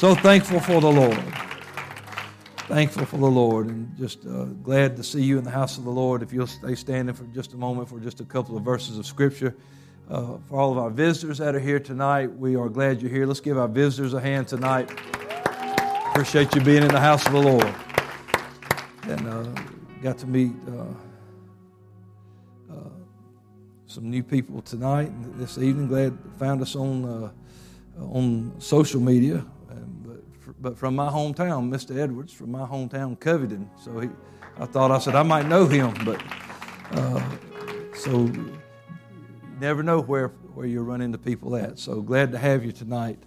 So thankful for the Lord. Thankful for the Lord and just uh, glad to see you in the house of the Lord. If you'll stay standing for just a moment for just a couple of verses of Scripture. Uh, for all of our visitors that are here tonight, we are glad you're here. Let's give our visitors a hand tonight. Appreciate you being in the house of the Lord. And uh, got to meet uh, uh some new people tonight this evening. Glad found us on uh, on social media. But, from my hometown, Mr. Edwards, from my hometown, Covington. So he, I thought I said I might know him, but uh, so never know where, where you run into people at. So glad to have you tonight.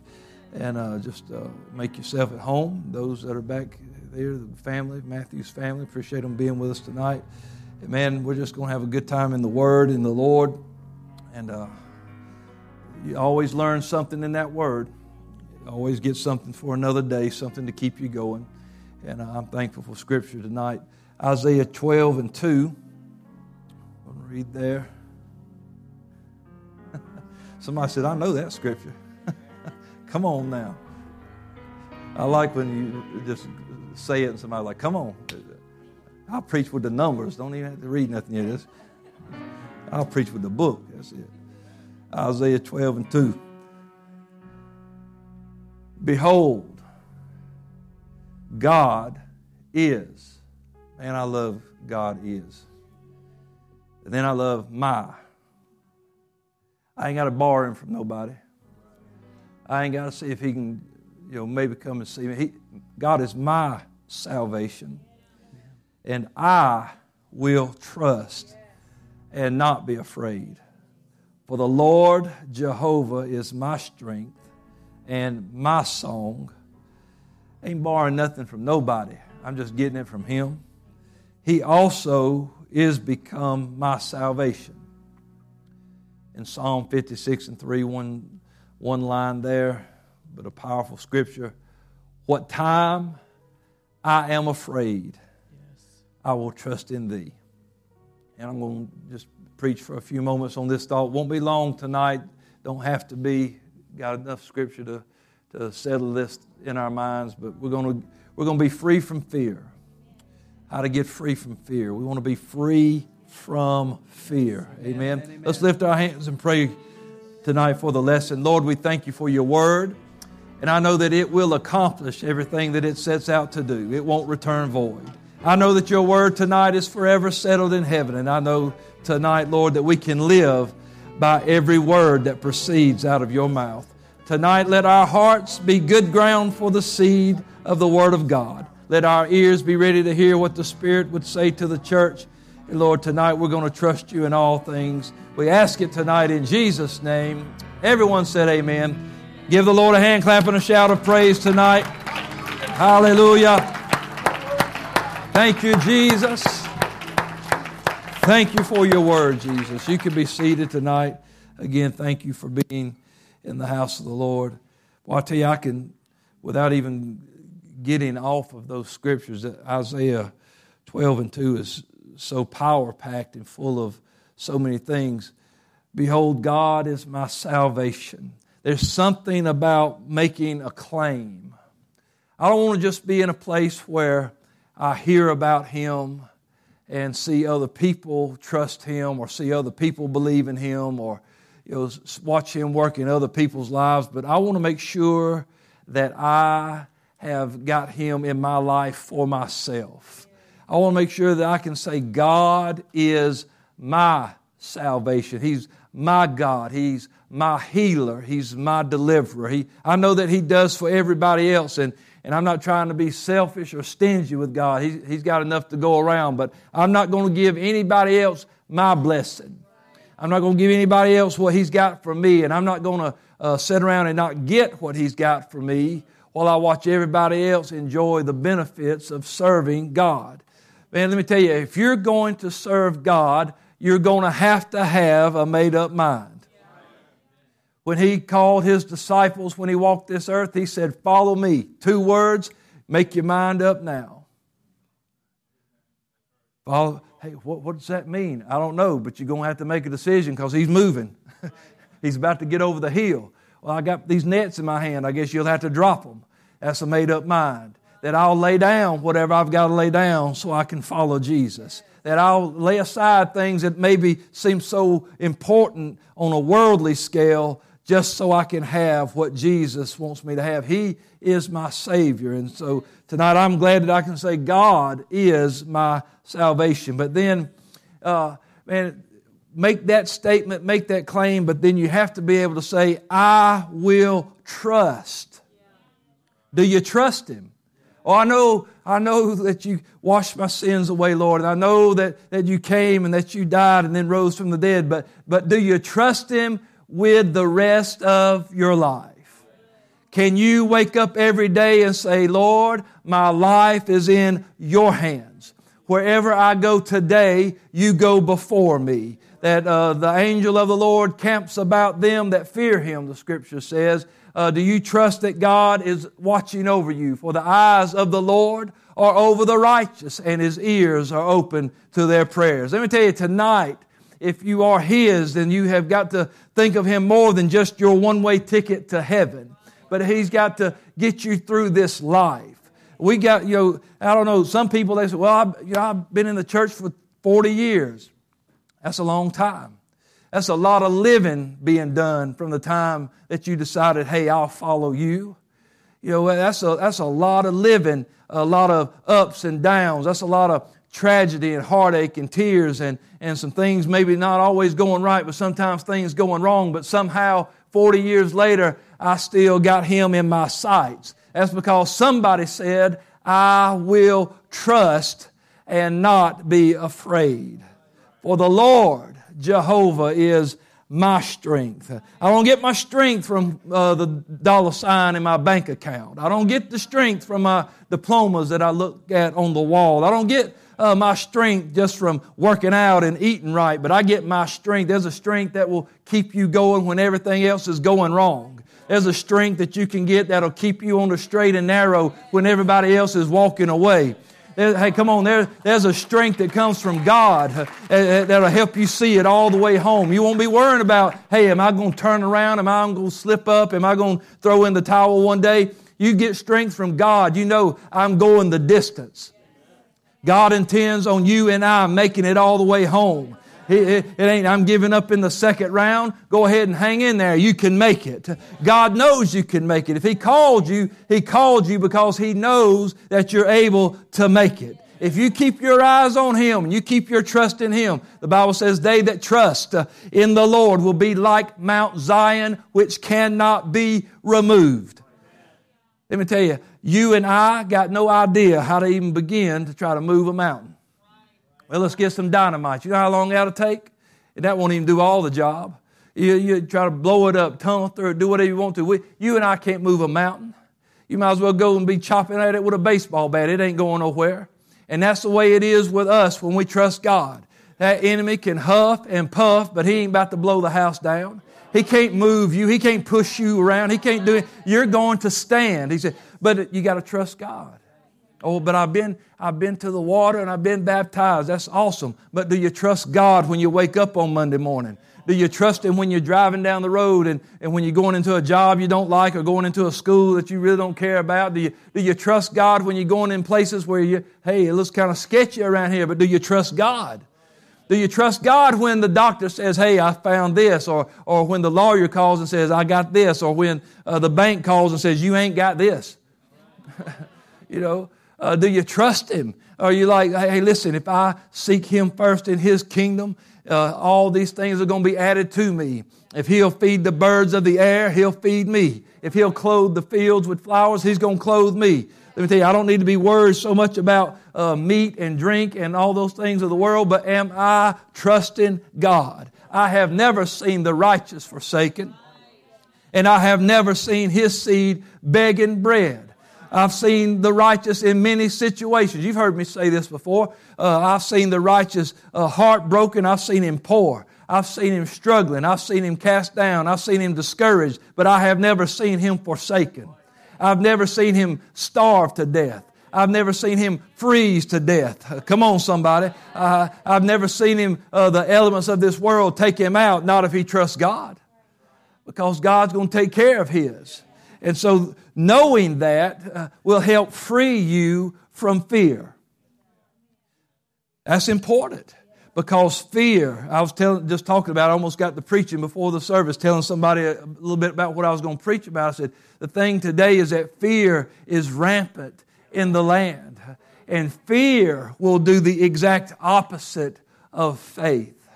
And uh, just uh, make yourself at home. Those that are back there, the family, Matthew's family, appreciate them being with us tonight. And man, we're just going to have a good time in the Word, in the Lord. And uh, you always learn something in that Word. Always get something for another day, something to keep you going. And I'm thankful for Scripture tonight. Isaiah 12 and 2. I'm going to read there. Somebody said, I know that scripture. come on now. I like when you just say it and somebody like, come on. I'll preach with the numbers. Don't even have to read nothing yet. I'll preach with the book. That's it. Isaiah 12 and 2. Behold, God is. And I love God is. And then I love my. I ain't got to borrow him from nobody. I ain't got to see if he can, you know, maybe come and see me. He, God is my salvation. And I will trust and not be afraid. For the Lord Jehovah is my strength and my song. ain't borrowing nothing from nobody. I'm just getting it from Him. He also is become my salvation in Psalm 56 and 3, one, one line there, but a powerful scripture. What time I am afraid, yes. I will trust in thee. And I'm going to just preach for a few moments on this thought. Won't be long tonight. Don't have to be. Got enough scripture to, to settle this in our minds, but we're going to, we're going to be free from fear. How to get free from fear. We want to be free from fear. Amen. Amen. Let's lift our hands and pray tonight for the lesson. Lord, we thank you for your word. And I know that it will accomplish everything that it sets out to do. It won't return void. I know that your word tonight is forever settled in heaven. And I know tonight, Lord, that we can live by every word that proceeds out of your mouth. Tonight, let our hearts be good ground for the seed of the word of God. Let our ears be ready to hear what the Spirit would say to the church. And Lord, tonight we're going to trust you in all things. We ask it tonight in Jesus' name. Everyone said amen. Give the Lord a hand clap and a shout of praise tonight. Hallelujah. Thank you, Jesus. Thank you for your word, Jesus. You can be seated tonight. Again, thank you for being in the house of the Lord. Well, I tell you, I can, without even getting off of those scriptures, that Isaiah 12 and 2 is so power packed and full of so many things. Behold, God is my salvation. There's something about making a claim. I don't want to just be in a place where I hear about Him and see other people trust Him or see other people believe in Him or you know, watch Him work in other people's lives, but I want to make sure that I have got Him in my life for myself. I want to make sure that I can say, God is my salvation. He's my God. He's my healer. He's my deliverer. He, I know that He does for everybody else, and, and I'm not trying to be selfish or stingy with God. He, he's got enough to go around, but I'm not going to give anybody else my blessing. I'm not going to give anybody else what He's got for me, and I'm not going to uh, sit around and not get what He's got for me while I watch everybody else enjoy the benefits of serving God. Man, let me tell you, if you're going to serve God, you're going to have to have a made up mind. When he called his disciples when he walked this earth, he said, Follow me. Two words, make your mind up now. Follow, hey, what, what does that mean? I don't know, but you're going to have to make a decision because he's moving. he's about to get over the hill. Well, I got these nets in my hand. I guess you'll have to drop them. That's a made up mind. That I'll lay down whatever I've got to lay down so I can follow Jesus. That I'll lay aside things that maybe seem so important on a worldly scale just so I can have what Jesus wants me to have. He is my Savior. And so tonight I'm glad that I can say God is my salvation. But then, uh, man, make that statement, make that claim, but then you have to be able to say, I will trust. Do you trust Him? Oh, I know, I know that you washed my sins away, Lord, and I know that, that you came and that you died and then rose from the dead, but, but do you trust Him with the rest of your life? Can you wake up every day and say, Lord, my life is in your hands? Wherever I go today, you go before me that uh, the angel of the Lord camps about them that fear him, the scripture says. Uh, do you trust that God is watching over you? For the eyes of the Lord are over the righteous, and his ears are open to their prayers. Let me tell you tonight, if you are his, then you have got to think of him more than just your one way ticket to heaven. But he's got to get you through this life. We got, you know, I don't know, some people, they say, well, I've, you know, I've been in the church for 40 years. That's a long time. That's a lot of living being done from the time that you decided, hey, I'll follow you. You know, that's a, that's a lot of living, a lot of ups and downs. That's a lot of tragedy and heartache and tears and, and some things maybe not always going right, but sometimes things going wrong. But somehow, 40 years later, I still got him in my sights. That's because somebody said, I will trust and not be afraid. For the Lord, Jehovah, is my strength. I don't get my strength from uh, the dollar sign in my bank account. I don't get the strength from my diplomas that I look at on the wall. I don't get uh, my strength just from working out and eating right, but I get my strength. There's a strength that will keep you going when everything else is going wrong. There's a strength that you can get that'll keep you on the straight and narrow when everybody else is walking away. Hey, come on, there, there's a strength that comes from God uh, uh, that'll help you see it all the way home. You won't be worrying about, hey, am I going to turn around? Am I going to slip up? Am I going to throw in the towel one day? You get strength from God. You know, I'm going the distance. God intends on you and I making it all the way home. It, ain't, I'm giving up in the second round. Go ahead and hang in there. You can make it. God knows you can make it. If He called you, He called you because He knows that you're able to make it. If you keep your eyes on Him and you keep your trust in Him, the Bible says, they that trust in the Lord will be like Mount Zion, which cannot be removed. Let me tell you, you and I got no idea how to even begin to try to move a mountain. Well, let's get some dynamite. You know how long that'll take? And that won't even do all the job. You, you try to blow it up, tunnel through it, do whatever you want to. We, you and I can't move a mountain. You might as well go and be chopping at it with a baseball bat. It ain't going nowhere. And that's the way it is with us when we trust God. That enemy can huff and puff, but he ain't about to blow the house down. He can't move you. He can't push you around. He can't do it. You're going to stand. He said, but you got to trust God. Oh, but I've been, I've been to the water and I've been baptized. That's awesome. But do you trust God when you wake up on Monday morning? Do you trust Him when you're driving down the road and, and when you're going into a job you don't like or going into a school that you really don't care about? Do you, do you trust God when you're going in places where you, hey, it looks kind of sketchy around here, but do you trust God? Do you trust God when the doctor says, hey, I found this? Or, or when the lawyer calls and says, I got this? Or when uh, the bank calls and says, you ain't got this? you know, uh, do you trust Him? Are you like, hey, listen, if I seek Him first in His kingdom, uh, all these things are going to be added to me. If He'll feed the birds of the air, He'll feed me. If He'll clothe the fields with flowers, He's going to clothe me. Let me tell you, I don't need to be worried so much about uh, meat and drink and all those things of the world, but am I trusting God? I have never seen the righteous forsaken, and I have never seen his seed begging bread. I've seen the righteous in many situations. You've heard me say this before. Uh, I've seen the righteous uh, heartbroken. I've seen him poor. I've seen him struggling. I've seen him cast down. I've seen him discouraged, but I have never seen him forsaken. I've never seen him starve to death. I've never seen him freeze to death. Come on, somebody. Uh, I've never seen him, uh, the elements of this world take him out, not if he trusts God. Because God's going to take care of his. And so knowing that uh, will help free you from fear. That's important because fear, I was just talking about, I almost got to preaching before the service, telling somebody a little bit about what I was going to preach about. I said, the thing today is that fear is rampant in the land. And fear will do the exact opposite of faith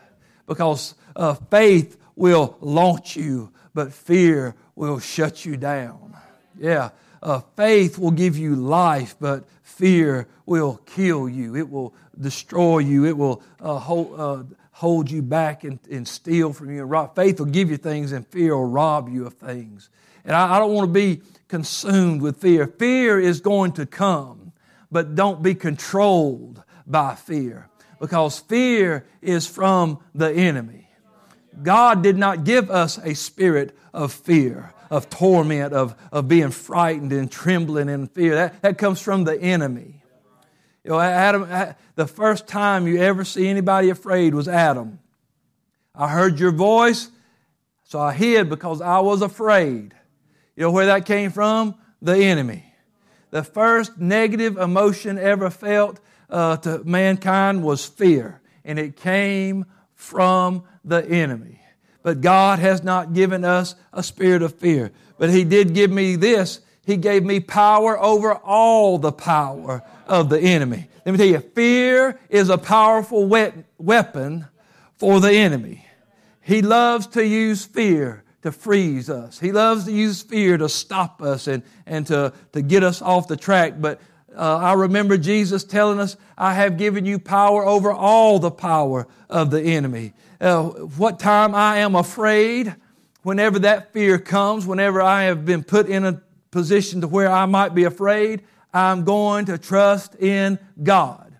because uh, faith will launch you, but fear will shut you down. Yeah, uh, faith will give you life, but fear will kill you. It will destroy you. It will uh, hold, uh, hold you back and, and steal from you. Rob, faith will give you things, and fear will rob you of things. And I, I don't want to be consumed with fear. Fear is going to come, but don't be controlled by fear because fear is from the enemy. God did not give us a spirit of fear, of torment, of, of being frightened and trembling in fear. That, that comes from the enemy. You know, Adam, the first time you ever see anybody afraid was Adam. I heard your voice, so I hid because I was afraid. You know where that came from? The enemy. The first negative emotion ever felt uh, to mankind was fear, and it came from the enemy. But God has not given us a spirit of fear. But He did give me this He gave me power over all the power of the enemy. Let me tell you, fear is a powerful weapon for the enemy. He loves to use fear to freeze us. He loves to use fear to stop us and, and to, to get us off the track. But uh, I remember Jesus telling us, I have given you power over all the power of the enemy. Uh, what time I am afraid, whenever that fear comes, whenever I have been put in a position to where I might be afraid, I'm going to trust in God.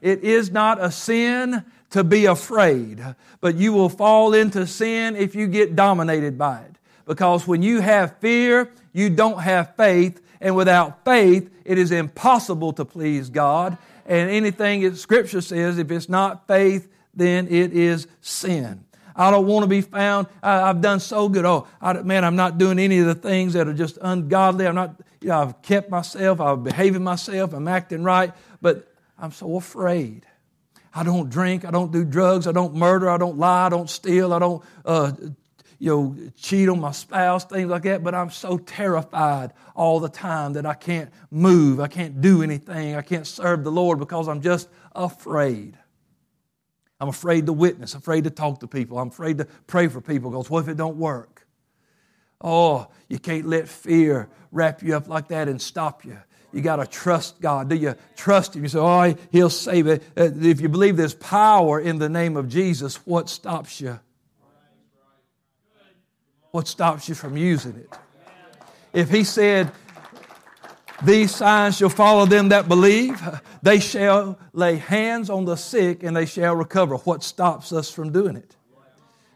It is not a sin to be afraid, but you will fall into sin if you get dominated by it. Because when you have fear, you don't have faith, and without faith, it is impossible to please God. And anything that Scripture says, if it's not faith, then it is sin. I don't want to be found. I, have done so good. Oh, I, man, I'm not doing any of the things that are just ungodly. I'm not, you know, I've kept myself. I'm behaving myself. I'm acting right. But I'm so afraid. I don't drink. I don't do drugs. I don't murder. I don't lie. I don't steal. I don't, uh, you know, cheat on my spouse, things like that. But I'm so terrified all the time that I can't move. I can't do anything. I can't serve the Lord because I'm just afraid. I'm afraid to witness, afraid to talk to people. I'm afraid to pray for people because what if it don't work? Oh, you can't let fear wrap you up like that and stop you. You got to trust God. Do you trust Him? You say, oh, He'll save it. Uh, if you believe there's power in the name of Jesus, what stops you? What stops you from using it? If He said, these signs shall follow them that believe. They shall lay hands on the sick and they shall recover. What stops us from doing it?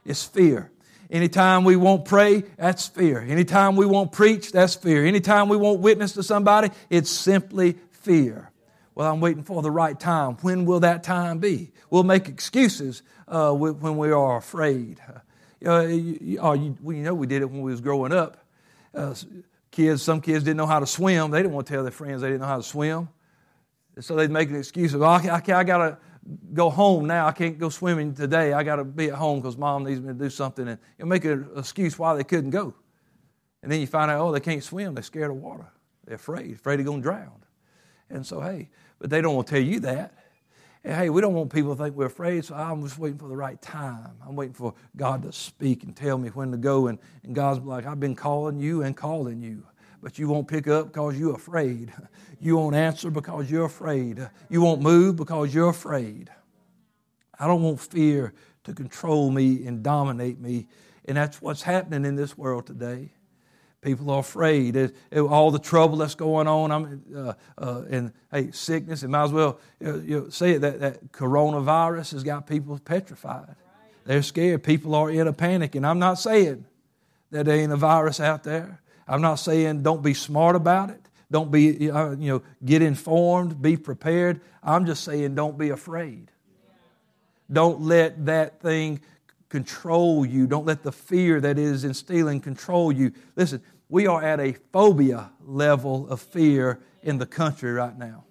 It's fear. Anytime we won't pray, that's fear. Anytime we won't preach, that's fear. Anytime we won't witness to somebody, it's simply fear. Well, I'm waiting for the right time. When will that time be? We'll make excuses uh, when we are afraid. Uh, you, you, oh, you, we know we did it when we was growing up. Uh, Kids, some kids didn't know how to swim. They didn't want to tell their friends they didn't know how to swim. So they'd make an excuse of, oh, I, I, I got to go home now. I can't go swimming today. I got to be at home because mom needs me to do something. And you make an excuse why they couldn't go. And then you find out, oh, they can't swim. They're scared of water. They're afraid, afraid of going to drown. And so, hey, but they don't want to tell you that. Hey, we don't want people to think we're afraid, so I'm just waiting for the right time. I'm waiting for God to speak and tell me when to go. And, and God's like, I've been calling you and calling you, but you won't pick up because you're afraid. You won't answer because you're afraid. You won't move because you're afraid. I don't want fear to control me and dominate me. And that's what's happening in this world today. People are afraid. It, it, all the trouble that's going on, I'm, uh, uh, and hey, sickness, It might as well you know, say it, that, that coronavirus has got people petrified. They're scared. People are in a panic. And I'm not saying that there ain't a virus out there. I'm not saying don't be smart about it. Don't be, you know, get informed, be prepared. I'm just saying don't be afraid. Don't let that thing control you. Don't let the fear that is instilling control you. Listen, we are at a phobia level of fear in the country right now.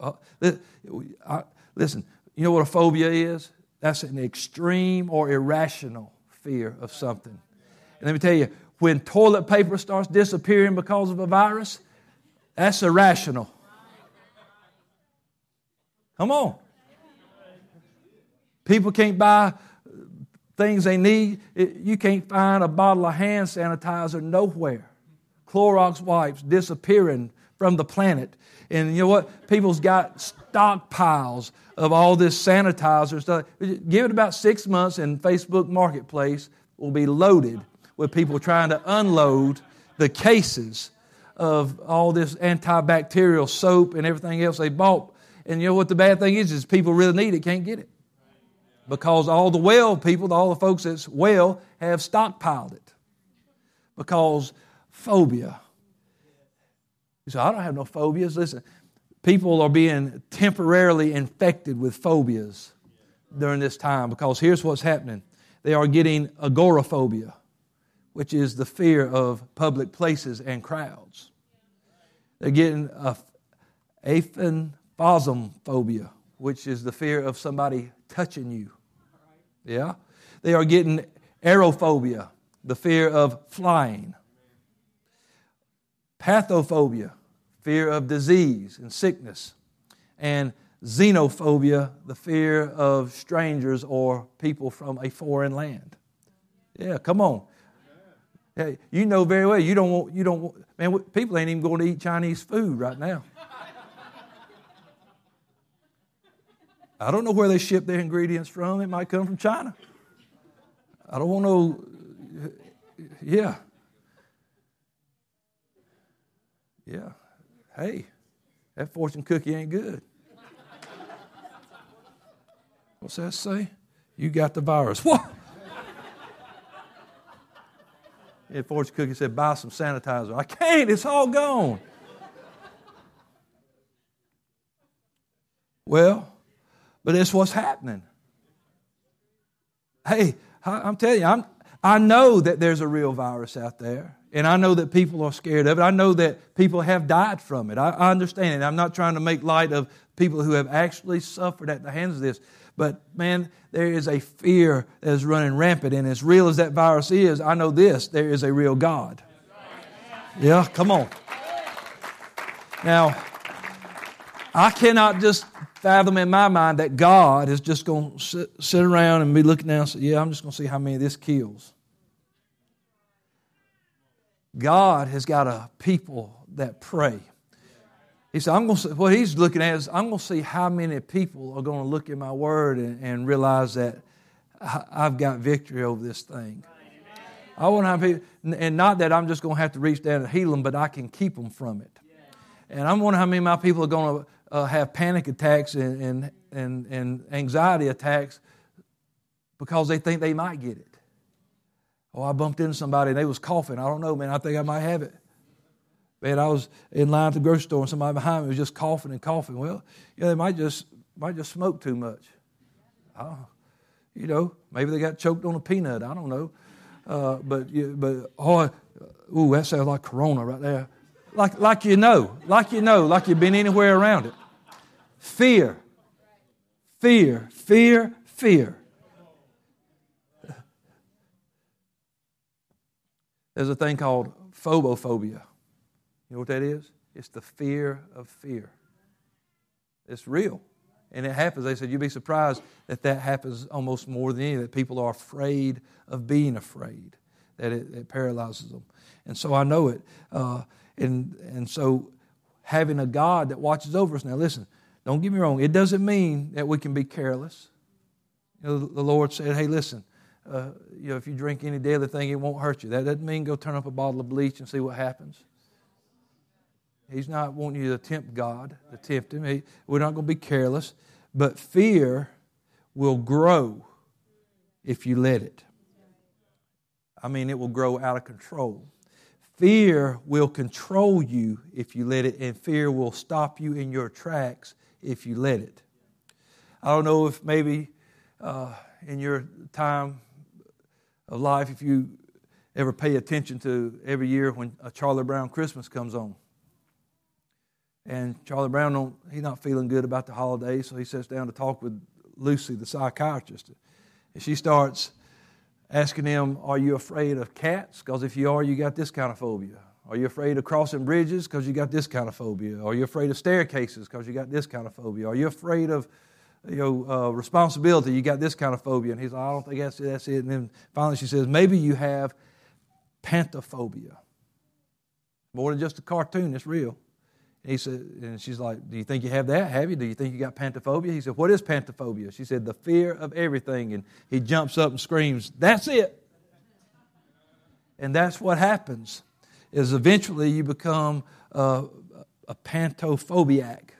Uh, listen, you know what a phobia is? That's an extreme or irrational fear of something. And let me tell you, when toilet paper starts disappearing because of a virus, that's irrational. Come on. People can't buy things they need. You can't find a bottle of hand sanitizer nowhere. Clorox wipes disappearing from the planet. And you know what? People's got stockpiles of all this sanitizer stuff. Give it about six months, and Facebook Marketplace will be loaded with people trying to unload the cases of all this antibacterial soap and everything else they bought. And you know what the bad thing is? Is people really need it, can't get it. Because all the well people, all the folks that's well, have stockpiled it. Because phobia. You say, I don't have no phobias. Listen, people are being temporarily infected with phobias during this time because here's what's happening they are getting agoraphobia, which is the fear of public places and crowds. They're getting a phobia, which is the fear of somebody touching you. Yeah? They are getting aerophobia, the fear of flying. Pathophobia, fear of disease and sickness. And xenophobia, the fear of strangers or people from a foreign land. Yeah, come on. Hey, you know very well you don't want you don't want, man. People ain't even going to eat Chinese food right now. I don't know where they ship their ingredients from. It might come from China. I don't want to. Yeah. Yeah. Hey, that fortune cookie ain't good. What's that say? You got the virus. What? And fortune cookie said, buy some sanitizer. I can't, it's all gone. well, but it's what's happening. Hey, I'm telling you, I'm, I know that there's a real virus out there, and I know that people are scared of it. I know that people have died from it. I, I understand it. I'm not trying to make light of people who have actually suffered at the hands of this. But man, there is a fear that is running rampant, and as real as that virus is, I know this there is a real God. Yeah, come on. Now, I cannot just fathom in my mind that God is just going to sit, sit around and be looking down and say, Yeah, I'm just going to see how many this kills. God has got a people that pray. He said, I'm going to, what he's looking at is, I'm going to see how many people are going to look at my word and, and realize that I've got victory over this thing. I want to have people, and not that I'm just going to have to reach down and heal them, but I can keep them from it. And I'm wondering how many of my people are going to uh, have panic attacks and, and, and, and anxiety attacks because they think they might get it. Oh, I bumped into somebody and they was coughing. I don't know, man. I think I might have it. Man, I was in line at the grocery store and somebody behind me was just coughing and coughing. Well, you know, they might just might just smoke too much. I you know, maybe they got choked on a peanut. I don't know. Uh, but but oh, ooh, that sounds like Corona right there. Like like you know, like you know, like you've been anywhere around it. Fear, fear, fear, fear. There's a thing called phobophobia. You know what that is? It's the fear of fear. It's real. And it happens. They said, you'd be surprised that that happens almost more than anything, that people are afraid of being afraid, that it, it paralyzes them. And so I know it. Uh, and, and so having a God that watches over us. Now, listen, don't get me wrong. It doesn't mean that we can be careless. You know, the Lord said, hey, listen, uh, you know, if you drink any deadly thing, it won't hurt you. That doesn't mean go turn up a bottle of bleach and see what happens. He's not wanting you to tempt God, to tempt Him. He, we're not going to be careless. But fear will grow if you let it. I mean, it will grow out of control. Fear will control you if you let it, and fear will stop you in your tracks if you let it. I don't know if maybe uh, in your time of life, if you ever pay attention to every year when a Charlie Brown Christmas comes on. And Charlie Brown, he's not feeling good about the holidays, so he sits down to talk with Lucy, the psychiatrist. And she starts asking him, Are you afraid of cats? Because if you are, you got this kind of phobia. Are you afraid of crossing bridges? Because you got this kind of phobia. Are you afraid of staircases? Because you got this kind of phobia. Are you afraid of you know, uh, responsibility? You got this kind of phobia. And he's like, I don't think that's it, that's it. And then finally she says, Maybe you have pantophobia. More than just a cartoon, it's real. And he said, and she's like, Do you think you have that? Have you? Do you think you got pantophobia? He said, What is pantophobia? She said, The fear of everything. And he jumps up and screams, That's it. And that's what happens, is eventually you become a, a pantophobiac.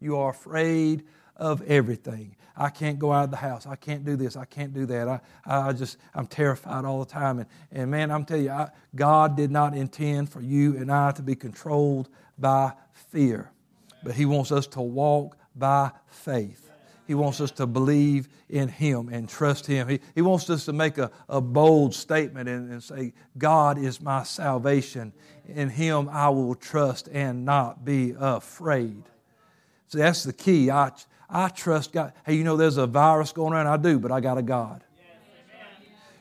You are afraid of everything. I can't go out of the house. I can't do this. I can't do that. I, I just, I'm terrified all the time. And, and man, I'm telling you, I, God did not intend for you and I to be controlled by fear, but He wants us to walk by faith. He wants us to believe in Him and trust Him. He, he wants us to make a, a bold statement and, and say, God is my salvation. In Him I will trust and not be afraid. So that's the key. I, I trust God. Hey, you know there's a virus going around? I do, but I got a God.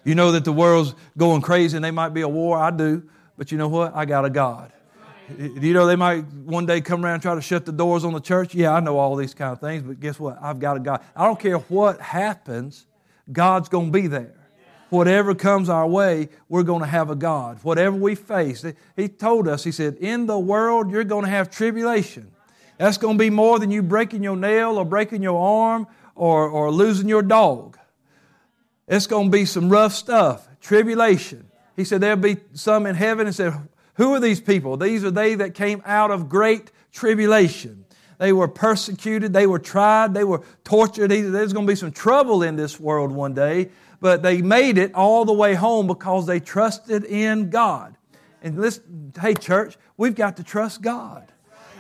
You know that the world's going crazy and there might be a war? I do, but you know what? I got a God. You know, they might one day come around and try to shut the doors on the church. Yeah, I know all these kind of things, but guess what? I've got a God. I don't care what happens, God's going to be there. Whatever comes our way, we're going to have a God. Whatever we face, He told us, He said, In the world, you're going to have tribulation. That's going to be more than you breaking your nail or breaking your arm or, or losing your dog. It's going to be some rough stuff, tribulation. He said, There'll be some in heaven and said, who are these people? These are they that came out of great tribulation. They were persecuted, they were tried, they were tortured. There's going to be some trouble in this world one day, but they made it all the way home because they trusted in God. And listen, hey, church, we've got to trust God.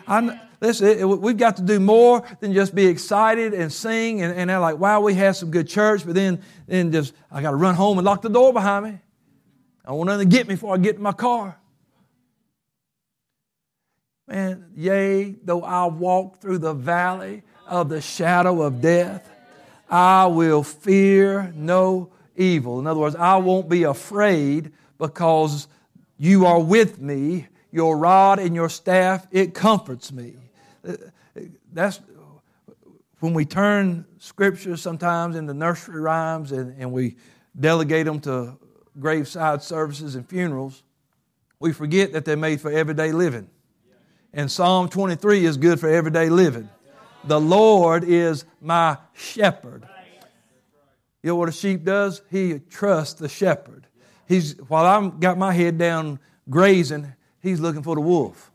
I, listen, we've got to do more than just be excited and sing and, and they're like, wow, we had some good church, but then, then just, I got to run home and lock the door behind me. I want nothing to get me before I get in my car. Man, yea, though I walk through the valley of the shadow of death, I will fear no evil. In other words, I won't be afraid because you are with me. Your rod and your staff, it comforts me. That's when we turn scriptures sometimes into nursery rhymes and, and we delegate them to graveside services and funerals, we forget that they're made for everyday living. And Psalm 23 is good for everyday living. The Lord is my shepherd. You know what a sheep does? He trusts the shepherd. He's while I'm got my head down grazing, he's looking for the wolf.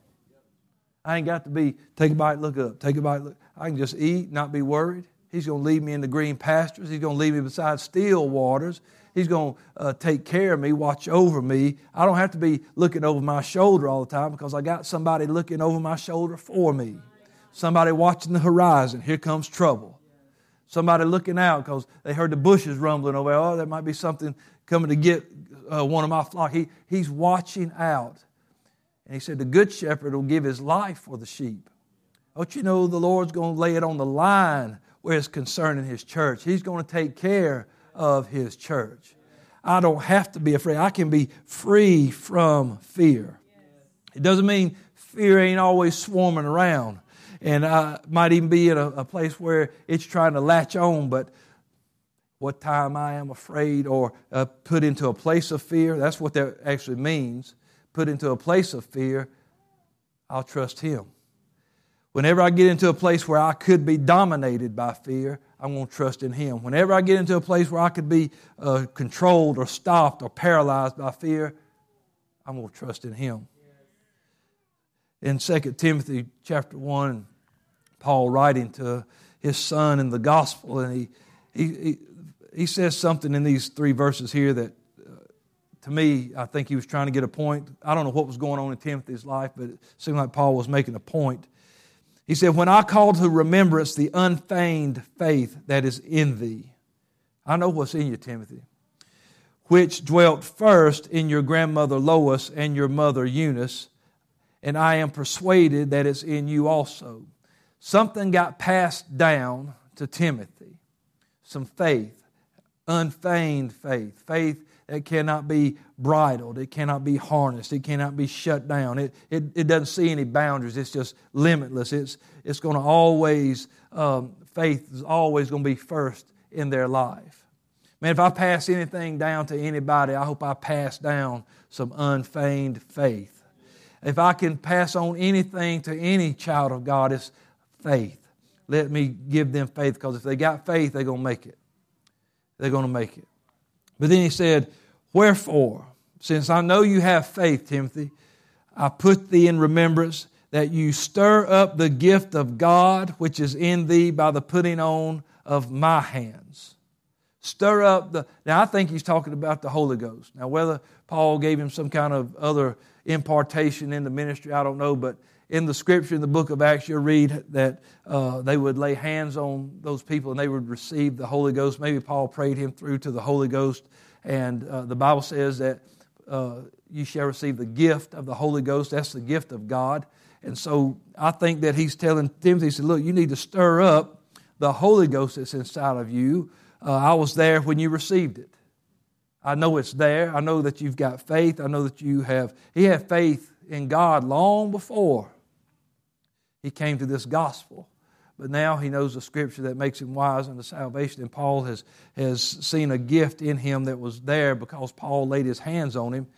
I ain't got to be take a bite, look up, take a bite, look. I can just eat, not be worried. He's going to lead me in the green pastures. He's going to lead me beside still waters. He's going to uh, take care of me, watch over me. I don't have to be looking over my shoulder all the time because I got somebody looking over my shoulder for me. Somebody watching the horizon. Here comes trouble. Somebody looking out because they heard the bushes rumbling over. Oh, there might be something coming to get uh, one of my flock. He, he's watching out. And he said, The good shepherd will give his life for the sheep. Don't you know the Lord's going to lay it on the line where it's concerning his church? He's going to take care of His church. I don't have to be afraid. I can be free from fear. It doesn't mean fear ain't always swarming around. And I might even be in a, a place where it's trying to latch on, but what time I am afraid or uh, put into a place of fear, that's what that actually means. Put into a place of fear, I'll trust Him. Whenever I get into a place where I could be dominated by fear, I'm going to trust in Him. Whenever I get into a place where I could be uh, controlled or stopped or paralyzed by fear, I'm going to trust in Him. In 2 Timothy chapter 1, Paul writing to his son in the gospel, and he, he, he, he says something in these three verses here that uh, to me, I think he was trying to get a point. I don't know what was going on in Timothy's life, but it seemed like Paul was making a point. He said, When I call to remembrance the unfeigned faith that is in thee, I know what's in you, Timothy. which dwelt first in your grandmother Lois and your mother Eunice, and I am persuaded that it's in you also. Something got passed down to Timothy some faith, unfeigned faith, faith that cannot be bridled, it cannot be harnessed, it cannot be shut down. It, it, it doesn't see any boundaries, it's just limitless. It's, it's going to always, um, faith is always going to be first in their life. Man, if I pass anything down to anybody, I hope I pass down some unfeigned faith. If I can pass on anything to any child of God, it's faith. Let me give them faith because if they got faith, they're going to make it. They're going to make it. But then he said, Wherefore, since I know you have faith, Timothy, I put thee in remembrance that you stir up the gift of God which is in thee by the putting on of my hands. Stir up the. Now, I think he's talking about the Holy Ghost. Now, whether Paul gave him some kind of other impartation in the ministry, I don't know, but in the scripture in the book of Acts, you'll read that uh, they would lay hands on those people and they would receive the Holy Ghost. Maybe Paul prayed him through to the Holy Ghost. And uh, the Bible says that uh, you shall receive the gift of the Holy Ghost. That's the gift of God. And so I think that he's telling Timothy, he said, Look, you need to stir up the Holy Ghost that's inside of you. Uh, I was there when you received it. I know it's there. I know that you've got faith. I know that you have. He had faith in God long before he came to this gospel. But now he knows the scripture that makes him wise unto salvation. And Paul has, has seen a gift in him that was there because Paul laid his hands on him.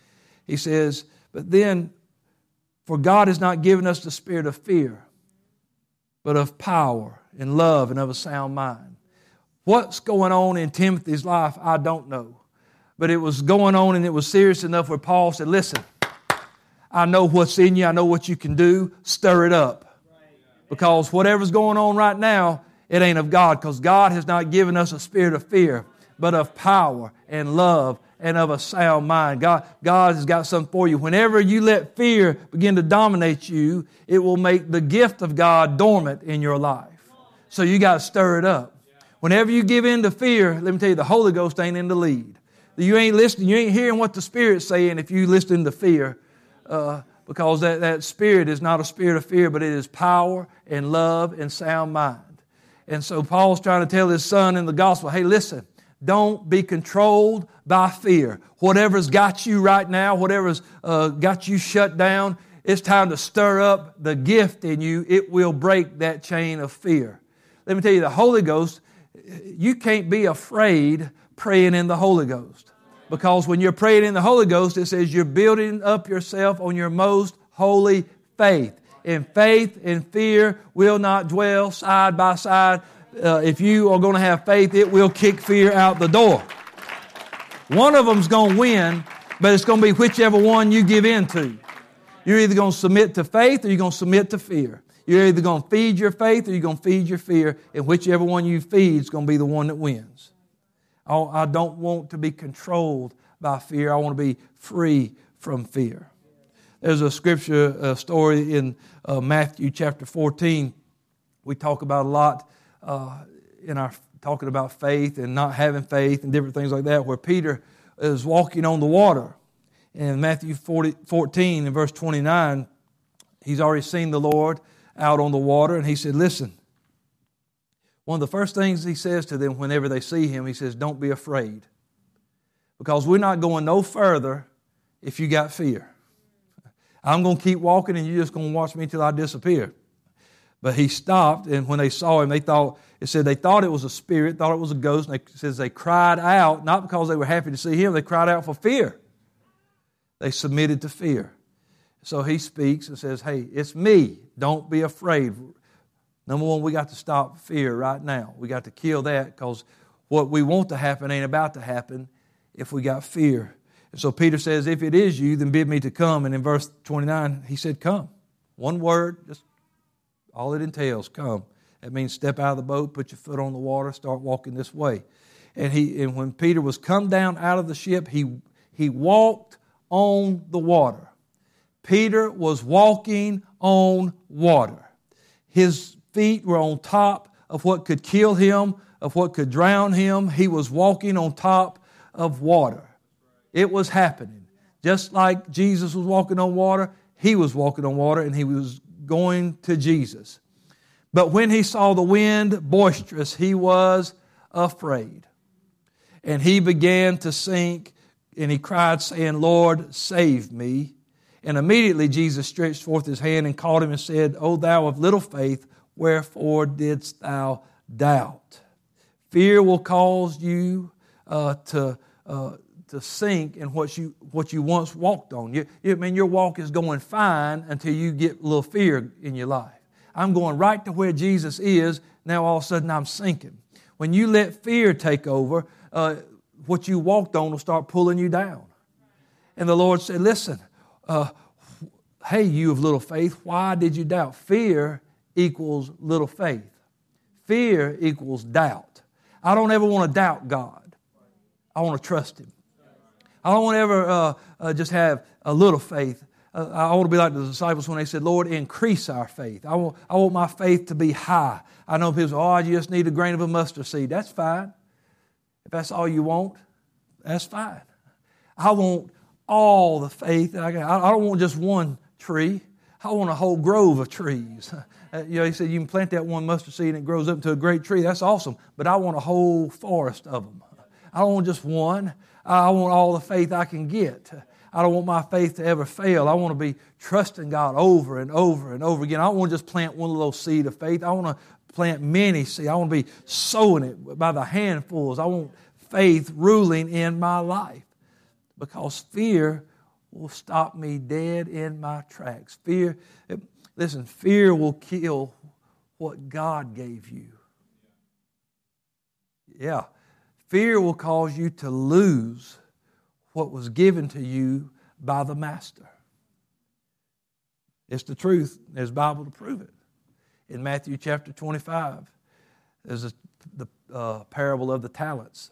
He says, But then, for God has not given us the spirit of fear, but of power and love and of a sound mind. What's going on in Timothy's life, I don't know. But it was going on and it was serious enough where Paul said, Listen, I know what's in you, I know what you can do, stir it up. Because whatever's going on right now, it ain't of God, because God has not given us a spirit of fear, but of power and love and of a sound mind. God, God has got something for you. Whenever you let fear begin to dominate you, it will make the gift of God dormant in your life. So you got to stir it up. Whenever you give in to fear, let me tell you, the Holy Ghost ain't in the lead. You ain't listening, you ain't hearing what the Spirit's saying if you listen to fear. Uh, because that, that spirit is not a spirit of fear, but it is power and love and sound mind. And so Paul's trying to tell his son in the gospel hey, listen, don't be controlled by fear. Whatever's got you right now, whatever's uh, got you shut down, it's time to stir up the gift in you. It will break that chain of fear. Let me tell you, the Holy Ghost, you can't be afraid praying in the Holy Ghost. Because when you're praying in the Holy Ghost, it says you're building up yourself on your most holy faith. And faith and fear will not dwell side by side. Uh, if you are going to have faith, it will kick fear out the door. One of them's going to win, but it's going to be whichever one you give in to. You're either going to submit to faith or you're going to submit to fear. You're either going to feed your faith or you're going to feed your fear, and whichever one you feed is going to be the one that wins. I don't want to be controlled by fear. I want to be free from fear. There's a scripture a story in uh, Matthew chapter 14. We talk about a lot uh, in our talking about faith and not having faith and different things like that, where Peter is walking on the water. In Matthew 40, 14 and verse 29, he's already seen the Lord out on the water, and he said, Listen, one of the first things he says to them whenever they see him, he says, Don't be afraid. Because we're not going no further if you got fear. I'm going to keep walking and you're just going to watch me until I disappear. But he stopped, and when they saw him, they thought, it said they thought it was a spirit, thought it was a ghost, and it says they cried out, not because they were happy to see him, they cried out for fear. They submitted to fear. So he speaks and says, Hey, it's me. Don't be afraid. Number one, we got to stop fear right now. We got to kill that because what we want to happen ain't about to happen if we got fear. And so Peter says, If it is you, then bid me to come. And in verse 29, he said, Come. One word, just all it entails, come. That means step out of the boat, put your foot on the water, start walking this way. And, he, and when Peter was come down out of the ship, he, he walked on the water. Peter was walking on water. His feet were on top of what could kill him, of what could drown him. He was walking on top of water. It was happening. Just like Jesus was walking on water, he was walking on water and he was going to Jesus. But when he saw the wind boisterous, he was afraid. And he began to sink, and he cried, saying, Lord, save me. And immediately Jesus stretched forth his hand and caught him and said, O thou of little faith, wherefore didst thou doubt? Fear will cause you uh, to, uh, to sink in what you, what you once walked on. You, I mean, your walk is going fine until you get a little fear in your life. I'm going right to where Jesus is. Now all of a sudden I'm sinking. When you let fear take over, uh, what you walked on will start pulling you down. And the Lord said, Listen, uh, hey, you of little faith, why did you doubt? Fear equals little faith, fear equals doubt. I don't ever want to doubt God, I want to trust Him. I don't want to ever uh, uh, just have a little faith. Uh, I want to be like the disciples when they said, Lord, increase our faith. I want, I want my faith to be high. I know people say, oh, I just need a grain of a mustard seed. That's fine. If that's all you want, that's fine. I want all the faith that I got. I don't want just one tree. I want a whole grove of trees. Uh, you know, he said you can plant that one mustard seed and it grows up into a great tree. That's awesome. But I want a whole forest of them. I don't want just one. I want all the faith I can get. I don't want my faith to ever fail. I want to be trusting God over and over and over again. I don't want to just plant one little seed of faith. I want to plant many seeds. I want to be sowing it by the handfuls. I want faith ruling in my life because fear will stop me dead in my tracks. Fear, listen, fear will kill what God gave you. Yeah. Fear will cause you to lose what was given to you by the Master. It's the truth. There's Bible to prove it. In Matthew chapter 25, there's a, the uh, parable of the talents.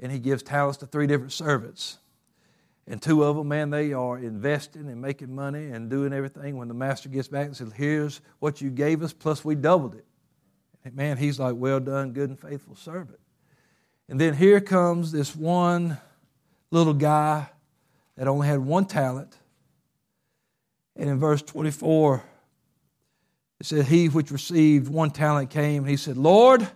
And he gives talents to three different servants. And two of them, man, they are investing and making money and doing everything. When the master gets back and says, Here's what you gave us, plus we doubled it. And man, he's like, Well done, good and faithful servant. And then here comes this one little guy that only had one talent. And in verse 24, it said, He which received one talent came, and he said, Lord,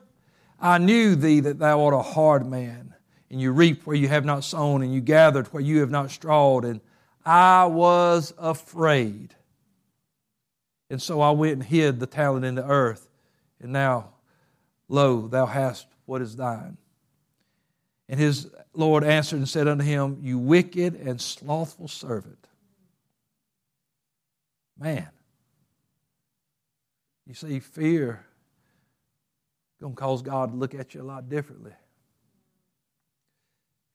I knew thee that thou art a hard man, and you reap where you have not sown, and you gathered where you have not strawed, and I was afraid. And so I went and hid the talent in the earth, and now, lo, thou hast what is thine. And his Lord answered and said unto him, You wicked and slothful servant. Man, you see, fear going to cause God to look at you a lot differently.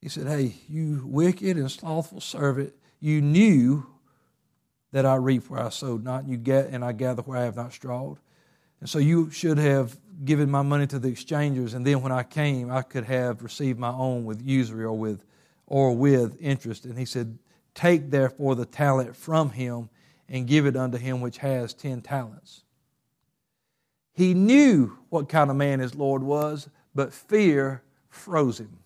He said, Hey, you wicked and slothful servant, you knew that I reap where I sowed not, and you get and I gather where I have not strawed. And so you should have given my money to the exchangers, and then when I came, I could have received my own with usury or with or with interest. And he said, Take therefore the talent from him and give it unto him which has ten talents. He knew what kind of man his Lord was, but fear froze him.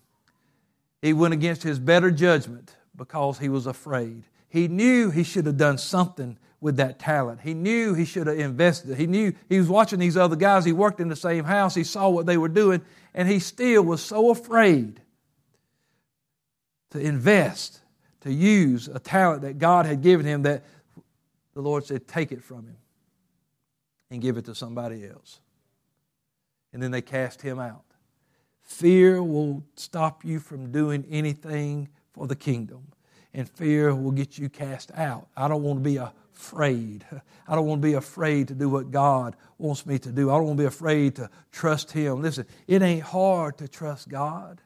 He went against his better judgment because he was afraid. He knew he should have done something with that talent. He knew he should have invested. He knew he was watching these other guys. He worked in the same house. He saw what they were doing, and he still was so afraid to invest, to use a talent that God had given him that the Lord said, Take it from him and give it to somebody else. And then they cast him out. Fear will stop you from doing anything for the kingdom, and fear will get you cast out. I don't want to be afraid. I don't want to be afraid to do what God wants me to do. I don't want to be afraid to trust Him. Listen, it ain't hard to trust God.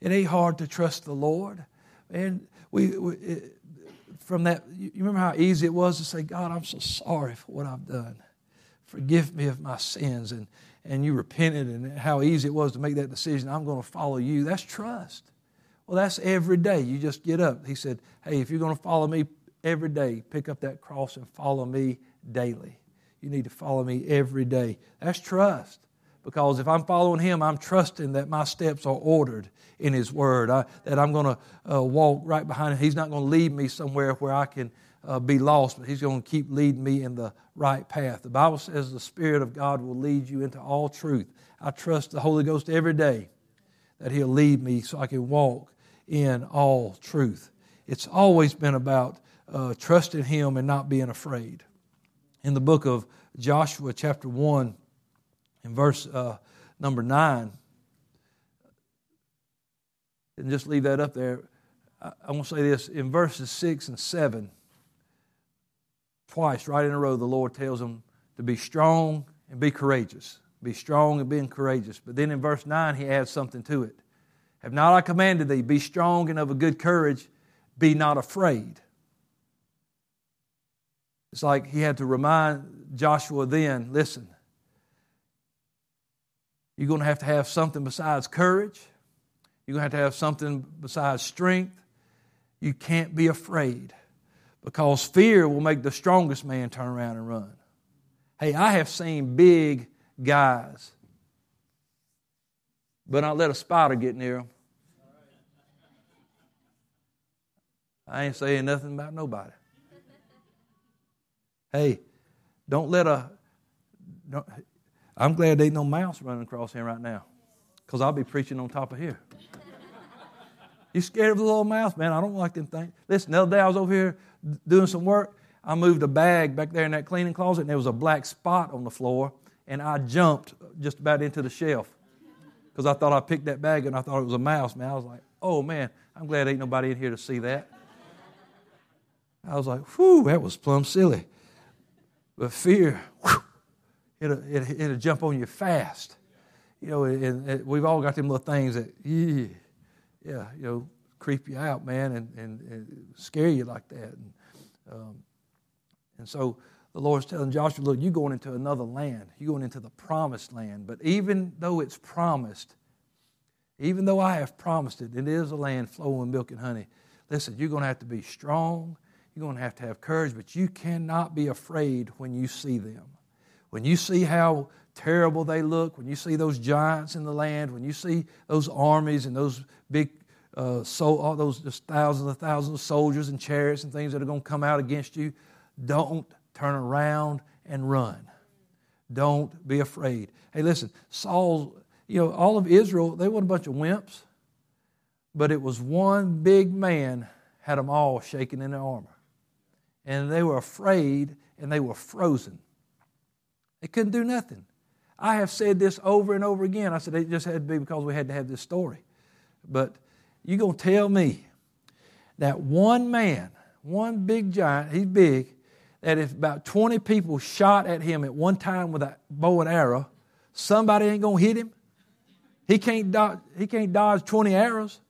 It ain't hard to trust the Lord. And we, we it, from that, you remember how easy it was to say, God, I'm so sorry for what I've done. Forgive me of my sins. And, and you repented, and how easy it was to make that decision. I'm going to follow you. That's trust. Well, that's every day. You just get up. He said, Hey, if you're going to follow me, every day. Pick up that cross and follow me daily. You need to follow me every day. That's trust. Because if I'm following Him, I'm trusting that my steps are ordered in His Word, I, that I'm going to uh, walk right behind Him. He's not going to lead me somewhere where I can uh, be lost, but He's going to keep leading me in the right path. The Bible says the Spirit of God will lead you into all truth. I trust the Holy Ghost every day that He'll lead me so I can walk in all truth. It's always been about uh, trusting Him and not being afraid. In the book of Joshua, chapter 1, in verse uh, number 9, and just leave that up there. I, I want to say this in verses 6 and 7, twice, right in a row, the Lord tells them to be strong and be courageous. Be strong and being courageous. But then in verse 9, he adds something to it. Have not I commanded thee, be strong and of a good courage, be not afraid. It's like he had to remind Joshua then listen, you're going to have to have something besides courage. You're going to have to have something besides strength. You can't be afraid because fear will make the strongest man turn around and run. Hey, I have seen big guys, but not let a spider get near them. I ain't saying nothing about nobody. Hey, don't let a. Don't, I'm glad there ain't no mouse running across here right now, because I'll be preaching on top of here. You scared of the little mouse, man? I don't like them things. Listen, the other day I was over here doing some work. I moved a bag back there in that cleaning closet, and there was a black spot on the floor, and I jumped just about into the shelf because I thought I picked that bag and I thought it was a mouse. Man, I was like, oh man, I'm glad ain't nobody in here to see that. I was like, whew, that was plumb silly. But fear, whew, it'll, it'll, it'll, jump on you fast. You know, and, and, we've all got them little things that, yeah, yeah, you know, creep you out, man, and, and, and scare you like that. And, um, and so the Lord's telling Joshua, look, you're going into another land. You're going into the promised land. But even though it's promised, even though I have promised it, it is a land flowing with milk and honey. Listen, you're going to have to be strong you're going to have to have courage, but you cannot be afraid when you see them. When you see how terrible they look, when you see those giants in the land, when you see those armies and those big, uh, so, all those thousands and thousands of soldiers and chariots and things that are going to come out against you, don't turn around and run. Don't be afraid. Hey, listen, Saul, you know, all of Israel, they weren't a bunch of wimps, but it was one big man had them all shaking in their armor and they were afraid and they were frozen. They couldn't do nothing. I have said this over and over again. I said it just had to be because we had to have this story. But you're going to tell me that one man, one big giant, he's big, that if about 20 people shot at him at one time with a bow and arrow, somebody ain't going to hit him? He can't, dodge, he can't dodge 20 arrows.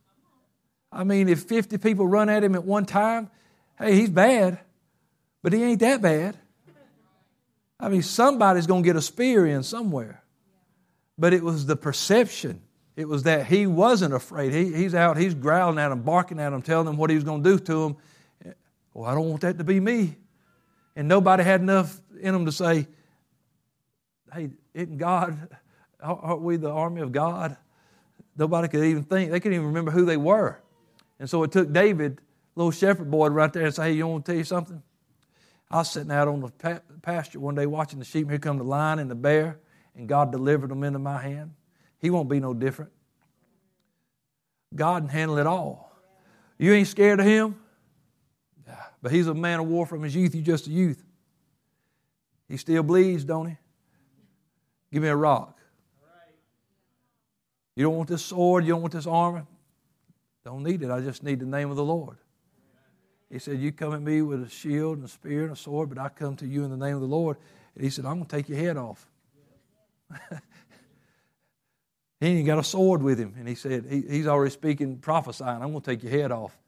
I mean, if 50 people run at him at one time, hey, he's bad. But he ain't that bad. I mean, somebody's going to get a spear in somewhere. But it was the perception. It was that he wasn't afraid. He, he's out, he's growling at them, barking at them, telling them what he was going to do to them. Well, I don't want that to be me. And nobody had enough in them to say, hey, isn't God, aren't we the army of God? Nobody could even think, they couldn't even remember who they were. And so it took David, little shepherd boy, right there and say, hey, you want to tell you something? I was sitting out on the pasture one day watching the sheep, here come the lion and the bear, and God delivered them into my hand. He won't be no different. God can handle it all. You ain't scared of him? But he's a man of war from his youth. You just a youth. He still bleeds, don't he? Give me a rock. You don't want this sword, you don't want this armor. Don't need it. I just need the name of the Lord. He said, You come at me with a shield and a spear and a sword, but I come to you in the name of the Lord. And he said, I'm going to take your head off. he ain't got a sword with him. And he said, he, He's already speaking, prophesying, I'm going to take your head off.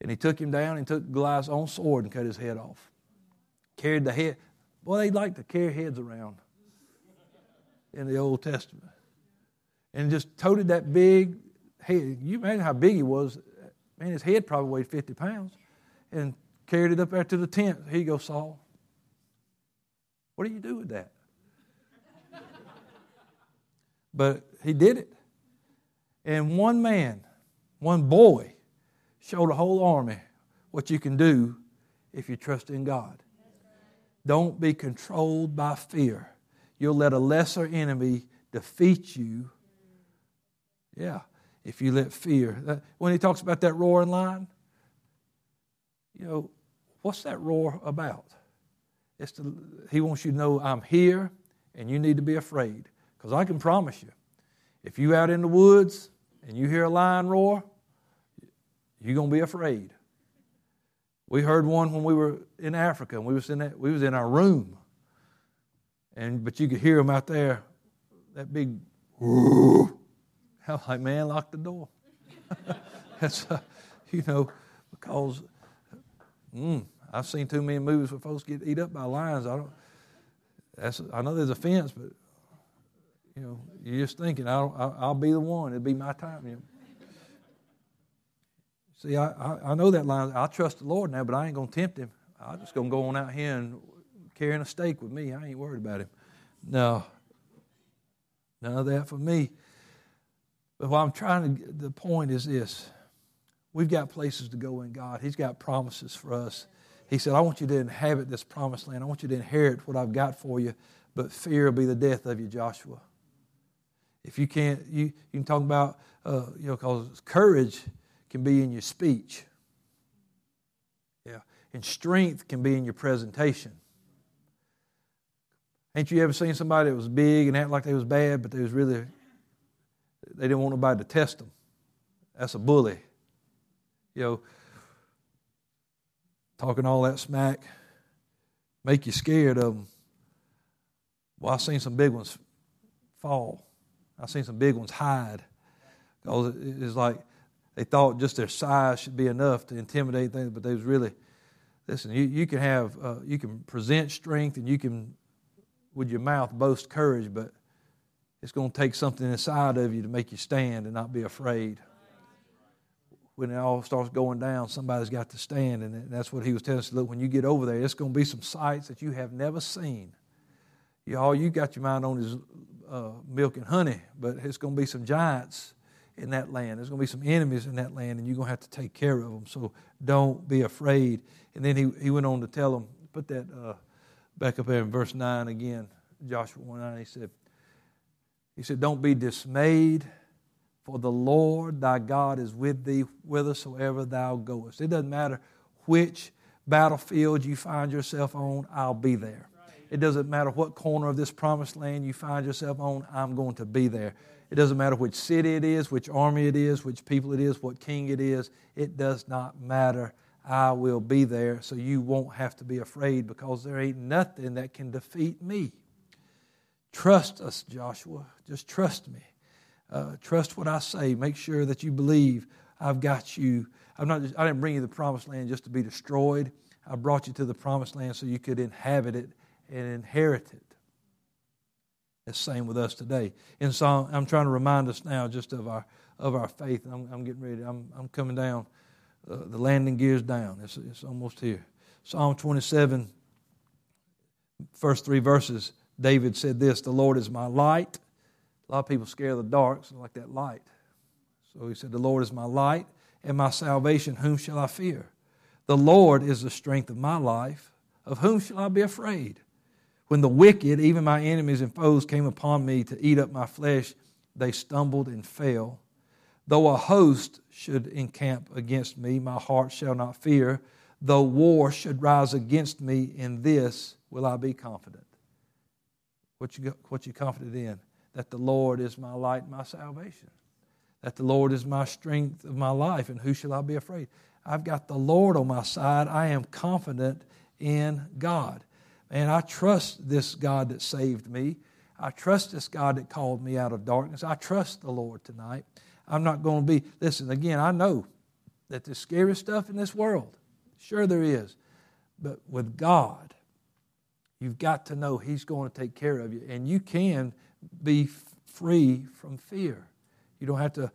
And he took him down and took Goliath's own sword and cut his head off. Carried the head. Boy, they like to carry heads around in the Old Testament. And just toted that big head. You imagine how big he was Man, his head probably weighed 50 pounds. And carried it up there to the tent. Here you go, Saul. What do you do with that? But he did it. And one man, one boy, showed a whole army what you can do if you trust in God. Don't be controlled by fear. You'll let a lesser enemy defeat you. Yeah, if you let fear. When he talks about that roaring lion, you know, what's that roar about? It's to, he wants you to know I'm here and you need to be afraid. Because I can promise you, if you out in the woods and you hear a lion roar, you're going to be afraid. We heard one when we were in Africa, and we was in that, we was in our room, and but you could hear them out there, that big. I was like, man, lock the door. That's, uh, you know, because mm, I've seen too many movies where folks get eat up by lions. I don't. That's I know there's a fence, but you know, you're just thinking, I'll, I'll, I'll be the one. It'll be my time. You know. See, I, I, I, know that line. I trust the Lord now, but I ain't going to tempt him. I'm just going to go on out here and carrying a stake with me. I ain't worried about him. No, none of that for me. But what I'm trying to, the point is this we've got places to go in God. He's got promises for us. He said, I want you to inhabit this promised land. I want you to inherit what I've got for you, but fear will be the death of you, Joshua. If you can't, you, you can talk about, uh, you know, because courage can be in your speech. Yeah. And strength can be in your presentation. Ain't you ever seen somebody that was big and act like they was bad, but they was really, they didn't want nobody to test them? That's a bully. You know, talking all that smack, make you scared of them. Well, I've seen some big ones fall. I've seen some big ones hide. Because it's like they thought just their size should be enough to intimidate things, but they was really, listen, you, you can have, uh, you can present strength and you can, with your mouth, boast courage, but it's going to take something inside of you to make you stand and not be afraid. When it all starts going down, somebody's got to stand, and that's what he was telling us. Look, when you get over there, it's going to be some sights that you have never seen. You all you got your mind on is uh, milk and honey, but it's going to be some giants in that land. There's going to be some enemies in that land, and you're going to have to take care of them. So don't be afraid. And then he, he went on to tell them, put that uh, back up there in verse 9 again, Joshua 1 9. He said, he said, Don't be dismayed, for the Lord thy God is with thee whithersoever thou goest. It doesn't matter which battlefield you find yourself on, I'll be there. It doesn't matter what corner of this promised land you find yourself on, I'm going to be there. It doesn't matter which city it is, which army it is, which people it is, what king it is. It does not matter. I will be there, so you won't have to be afraid because there ain't nothing that can defeat me. Trust us, Joshua. Just trust me. Uh, trust what I say. Make sure that you believe I've got you. I'm not just, I didn't bring you the promised land just to be destroyed. I brought you to the promised land so you could inhabit it and inherit it. It's the same with us today. In Psalm, I'm trying to remind us now just of our of our faith. I'm, I'm getting ready. I'm, I'm coming down. Uh, the landing gear's down. It's, it's almost here. Psalm 27, first three verses. David said this: "The Lord is my light." A lot of people scare the dark, so like that light. So he said, "The Lord is my light and my salvation. Whom shall I fear? The Lord is the strength of my life. Of whom shall I be afraid?" When the wicked, even my enemies and foes, came upon me to eat up my flesh, they stumbled and fell. Though a host should encamp against me, my heart shall not fear. Though war should rise against me, in this will I be confident. What you, what you confident in? That the Lord is my light my salvation. That the Lord is my strength of my life, and who shall I be afraid? I've got the Lord on my side. I am confident in God. And I trust this God that saved me. I trust this God that called me out of darkness. I trust the Lord tonight. I'm not going to be, listen, again, I know that there's scary stuff in this world. Sure, there is. But with God, you've got to know He's going to take care of you. And you can be free from fear. You don't have to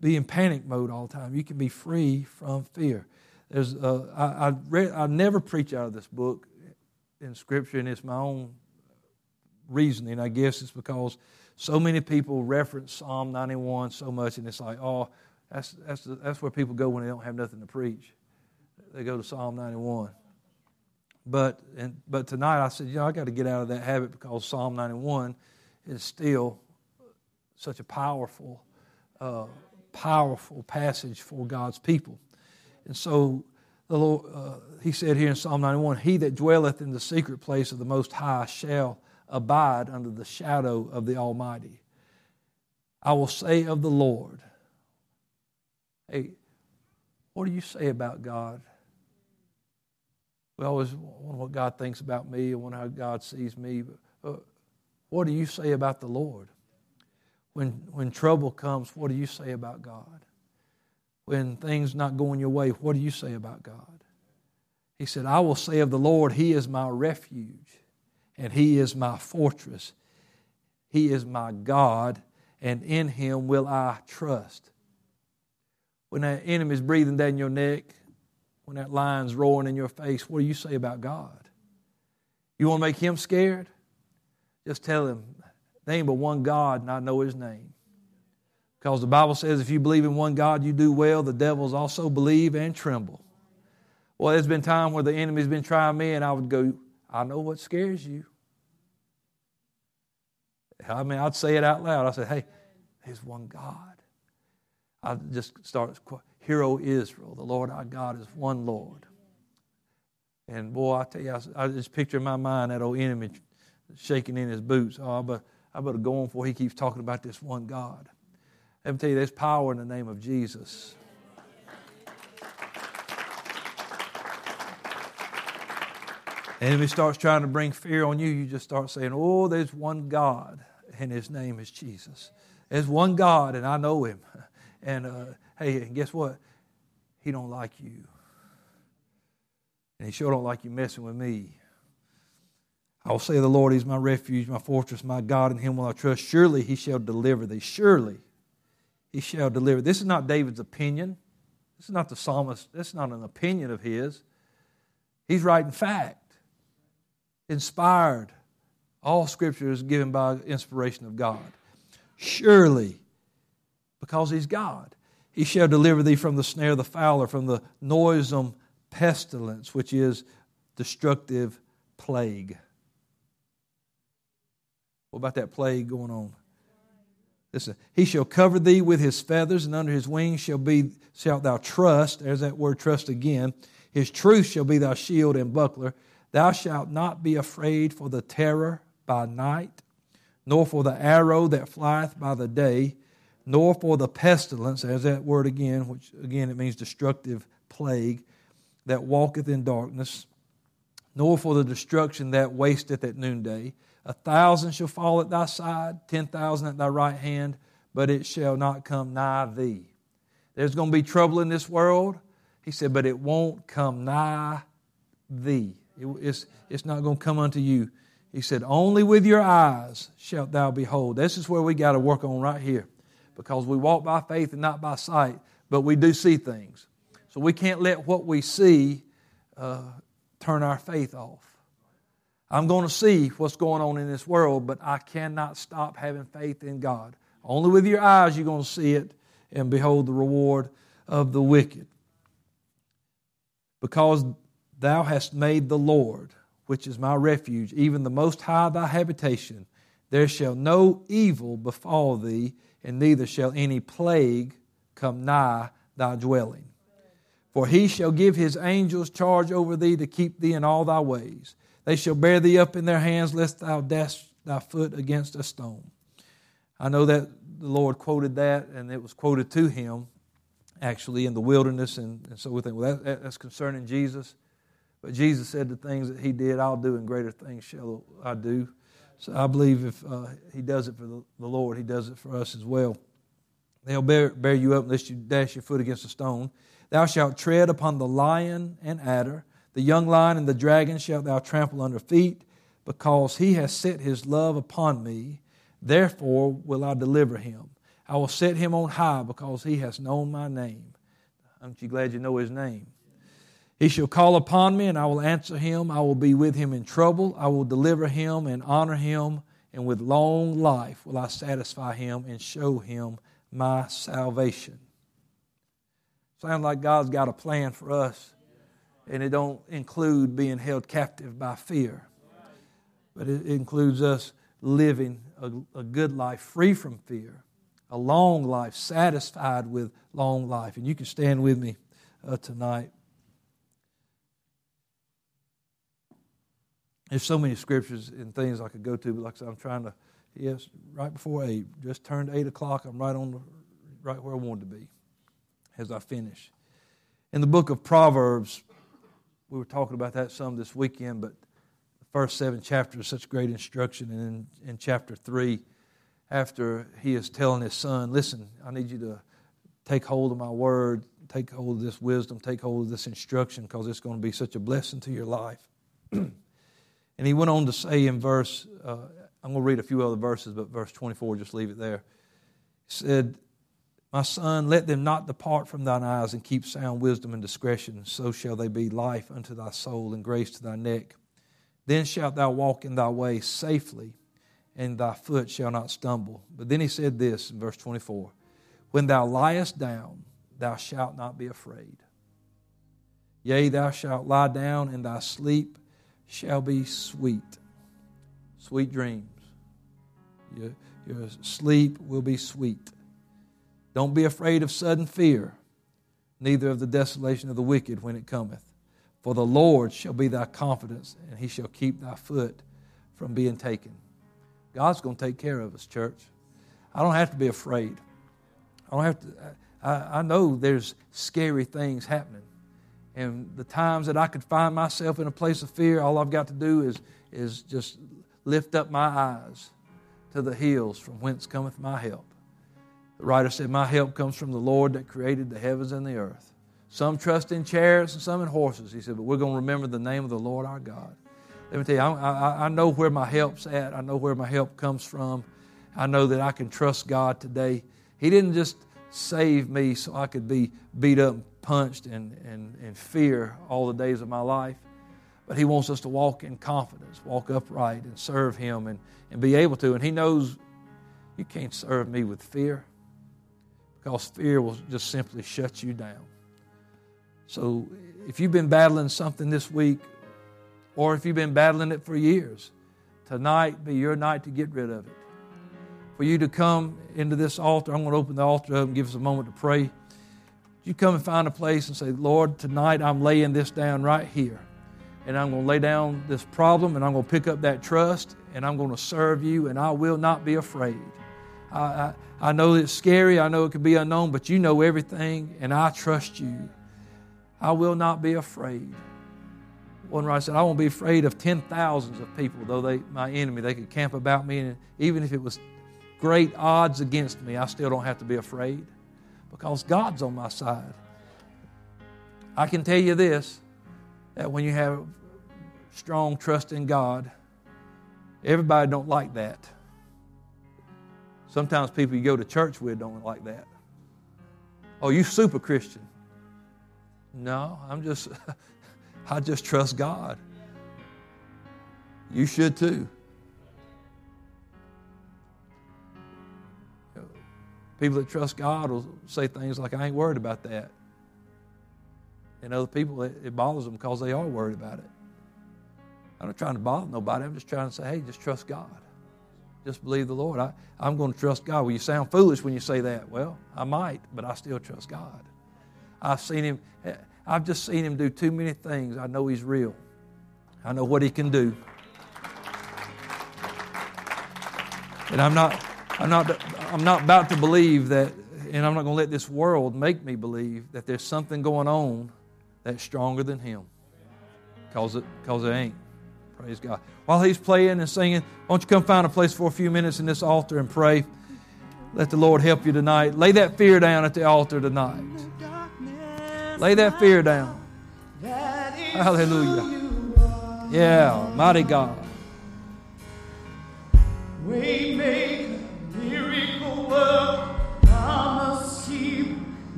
be in panic mode all the time. You can be free from fear. There's, uh, I, read, I never preach out of this book in Scripture, and it's my own reasoning. I guess it's because so many people reference Psalm 91 so much, and it's like, oh, that's, that's, that's where people go when they don't have nothing to preach. They go to Psalm 91. But, and, but tonight I said, you know, I got to get out of that habit because Psalm 91 is still such a powerful, uh, powerful passage for God's people. And so the Lord, uh, he said here in Psalm 91, He that dwelleth in the secret place of the Most High shall abide under the shadow of the Almighty. I will say of the Lord, Hey, what do you say about God? We always wonder what God thinks about me and wonder how God sees me. But, uh, what do you say about the Lord? When, when trouble comes, what do you say about God? When things not going your way, what do you say about God? He said, I will say of the Lord, He is my refuge and He is my fortress. He is my God, and in Him will I trust. When that enemy's breathing down your neck, when that lion's roaring in your face, what do you say about God? You want to make Him scared? Just tell Him, there ain't but one God, and I know His name. Because the Bible says if you believe in one God, you do well. The devils also believe and tremble. Well, there's been time where the enemy's been trying me, and I would go, I know what scares you. I mean, I'd say it out loud. I said, hey, there's one God. I just start, Hear, O Israel, the Lord our God is one Lord. And boy, I tell you, I, I just picture in my mind that old enemy shaking in his boots. Oh, but I better go on before he keeps talking about this one God. Let me tell you, there's power in the name of Jesus. enemy starts trying to bring fear on you, you just start saying, Oh, there's one God, and his name is Jesus. There's one God, and I know him. And uh, hey, and guess what? He don't like you. And he sure don't like you messing with me. I will say, The Lord is my refuge, my fortress, my God, in him will I trust. Surely he shall deliver thee. Surely he shall deliver. This is not David's opinion. This is not the psalmist. This is not an opinion of his. He's writing fact inspired. All scripture is given by inspiration of God. Surely, because he's God, he shall deliver thee from the snare of the fowler, from the noisome pestilence, which is destructive plague. What about that plague going on? Listen, he shall cover thee with his feathers, and under his wings shall be shalt thou trust. There's that word trust again. His truth shall be thy shield and buckler. Thou shalt not be afraid for the terror by night, nor for the arrow that flieth by the day, nor for the pestilence, as that word again, which again it means destructive plague, that walketh in darkness, nor for the destruction that wasteth at noonday. A thousand shall fall at thy side, ten thousand at thy right hand, but it shall not come nigh thee. There's going to be trouble in this world. He said, but it won't come nigh thee. It, it's, it's not going to come unto you. He said, Only with your eyes shalt thou behold. This is where we got to work on right here because we walk by faith and not by sight, but we do see things. So we can't let what we see uh, turn our faith off. I'm going to see what's going on in this world, but I cannot stop having faith in God. Only with your eyes you're going to see it and behold the reward of the wicked. Because Thou hast made the Lord, which is my refuge, even the Most High thy habitation. There shall no evil befall thee, and neither shall any plague come nigh thy dwelling. For he shall give his angels charge over thee to keep thee in all thy ways. They shall bear thee up in their hands, lest thou dash thy foot against a stone. I know that the Lord quoted that, and it was quoted to him actually in the wilderness, and, and so we think, well, that, that's concerning Jesus. But Jesus said the things that he did, I'll do, and greater things shall I do. So I believe if uh, he does it for the, the, Lord, he does it for us as well. They'll bear, bear you up lest you dash your foot against a stone. Thou shalt tread upon the lion and adder, the young lion and the dragon shalt thou trample under feet, because he has set his love upon me. Therefore will I deliver him. I will set him on high because he has known my name. Aren't you glad you know his name? He shall call upon me, and I will answer him. I will be with him in trouble. I will deliver him and honor him. and with long life will I satisfy him and show him my salvation. Sounds like God's got a plan for us, and it don't include being held captive by fear, but it includes us living a, a good life free from fear, a long life satisfied with long life. And you can stand with me uh, tonight. There's so many scriptures and things I could go to, but like I said, I'm trying to. Yes, right before eight, just turned eight o'clock. I'm right on right where I wanted to be, as I finish. In the book of Proverbs, we were talking about that some this weekend, but the first seven chapters are such great instruction. And in, in chapter three, after he is telling his son, "Listen, I need you to take hold of my word, take hold of this wisdom, take hold of this instruction, because it's going to be such a blessing to your life." And he went on to say in verse, uh, I'm going to read a few other verses, but verse 24, just leave it there. He said, My son, let them not depart from thine eyes and keep sound wisdom and discretion. So shall they be life unto thy soul and grace to thy neck. Then shalt thou walk in thy way safely, and thy foot shall not stumble. But then he said this in verse 24 When thou liest down, thou shalt not be afraid. Yea, thou shalt lie down in thy sleep shall be sweet. Sweet dreams. Your, your sleep will be sweet. Don't be afraid of sudden fear, neither of the desolation of the wicked when it cometh. For the Lord shall be thy confidence, and he shall keep thy foot from being taken. God's going to take care of us, church. I don't have to be afraid. I don't have to. I, I know there's scary things happening. And the times that I could find myself in a place of fear, all I've got to do is, is just lift up my eyes to the hills from whence cometh my help. The writer said, My help comes from the Lord that created the heavens and the earth. Some trust in chariots and some in horses. He said, But we're going to remember the name of the Lord our God. Let me tell you, I, I, I know where my help's at. I know where my help comes from. I know that I can trust God today. He didn't just save me so I could be beat up punched and, and, and fear all the days of my life. But He wants us to walk in confidence, walk upright, and serve Him and, and be able to. And He knows you can't serve me with fear because fear will just simply shut you down. So if you've been battling something this week, or if you've been battling it for years, tonight be your night to get rid of it. For you to come into this altar, I'm going to open the altar up and give us a moment to pray you come and find a place and say, Lord, tonight I'm laying this down right here. And I'm going to lay down this problem and I'm going to pick up that trust and I'm going to serve you and I will not be afraid. I, I, I know it's scary, I know it can be unknown, but you know everything and I trust you. I will not be afraid. One writer said, I won't be afraid of ten thousands of people, though they my enemy, they could camp about me, and even if it was great odds against me, I still don't have to be afraid because God's on my side. I can tell you this that when you have strong trust in God, everybody don't like that. Sometimes people you go to church with don't like that. Oh, you super Christian. No, I'm just I just trust God. You should too. People that trust God will say things like, I ain't worried about that. And other people, it, it bothers them because they are worried about it. I'm not trying to bother nobody. I'm just trying to say, hey, just trust God. Just believe the Lord. I, I'm going to trust God. Well, you sound foolish when you say that. Well, I might, but I still trust God. I've seen him, eh, I've just seen him do too many things. I know he's real. I know what he can do. And I'm not, I'm not, I'm not about to believe that, and I'm not going to let this world make me believe that there's something going on that's stronger than Him. Because it, cause it ain't. Praise God. While He's playing and singing, why don't you come find a place for a few minutes in this altar and pray? Let the Lord help you tonight. Lay that fear down at the altar tonight. Lay that fear down. Hallelujah. Yeah, mighty God.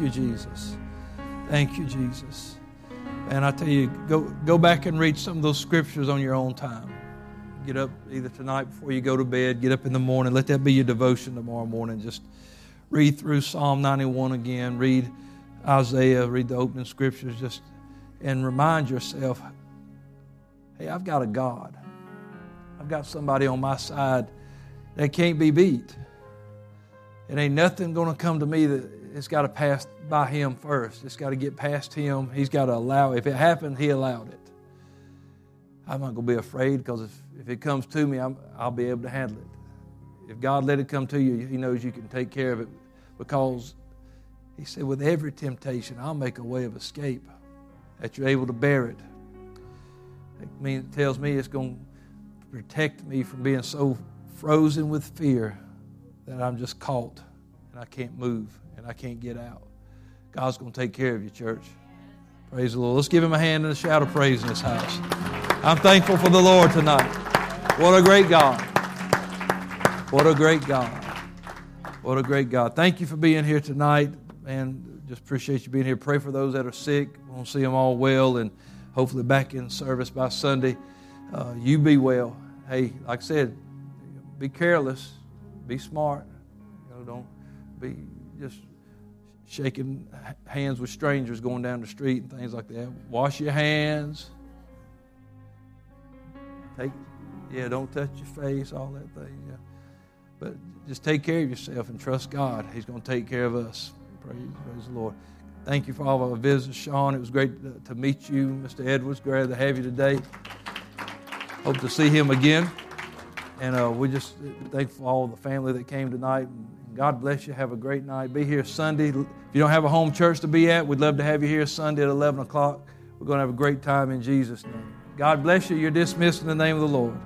You, Jesus. Thank you, Jesus. And I tell you, go, go back and read some of those scriptures on your own time. Get up either tonight before you go to bed, get up in the morning. Let that be your devotion tomorrow morning. Just read through Psalm 91 again, read Isaiah, read the opening scriptures, just and remind yourself hey, I've got a God. I've got somebody on my side that can't be beat. It ain't nothing going to come to me that it's got to pass by him first. It's got to get past him. He's got to allow. If it happened, he allowed it. I'm not going to be afraid because if, if it comes to me, i will be able to handle it. If God let it come to you, He knows you can take care of it because He said, with every temptation, I'll make a way of escape that you're able to bear it. It, means, it tells me it's going to protect me from being so frozen with fear that I'm just caught and I can't move I can't get out. God's going to take care of you, church. Praise the Lord. Let's give him a hand and a shout of praise in this house. I'm thankful for the Lord tonight. What a great God. What a great God. What a great God. Thank you for being here tonight. And just appreciate you being here. Pray for those that are sick. We want to see them all well and hopefully back in service by Sunday. Uh, you be well. Hey, like I said, be careless be smart. You know, don't be just shaking hands with strangers going down the street and things like that. Wash your hands. Take, yeah, don't touch your face, all that thing. Yeah. But just take care of yourself and trust God. He's going to take care of us. Praise, praise the Lord. Thank you for all of our visitors, Sean. It was great to, meet you, Mr. Edwards. Glad to have you today. Hope to see him again. And uh, we just thankful for all the family that came tonight. God bless you. Have a great night. Be here Sunday. If you don't have a home church to be at, we'd love to have you here Sunday at 11 o'clock. We're going to have a great time in Jesus' name. God bless you. You're dismissed in the name of the Lord.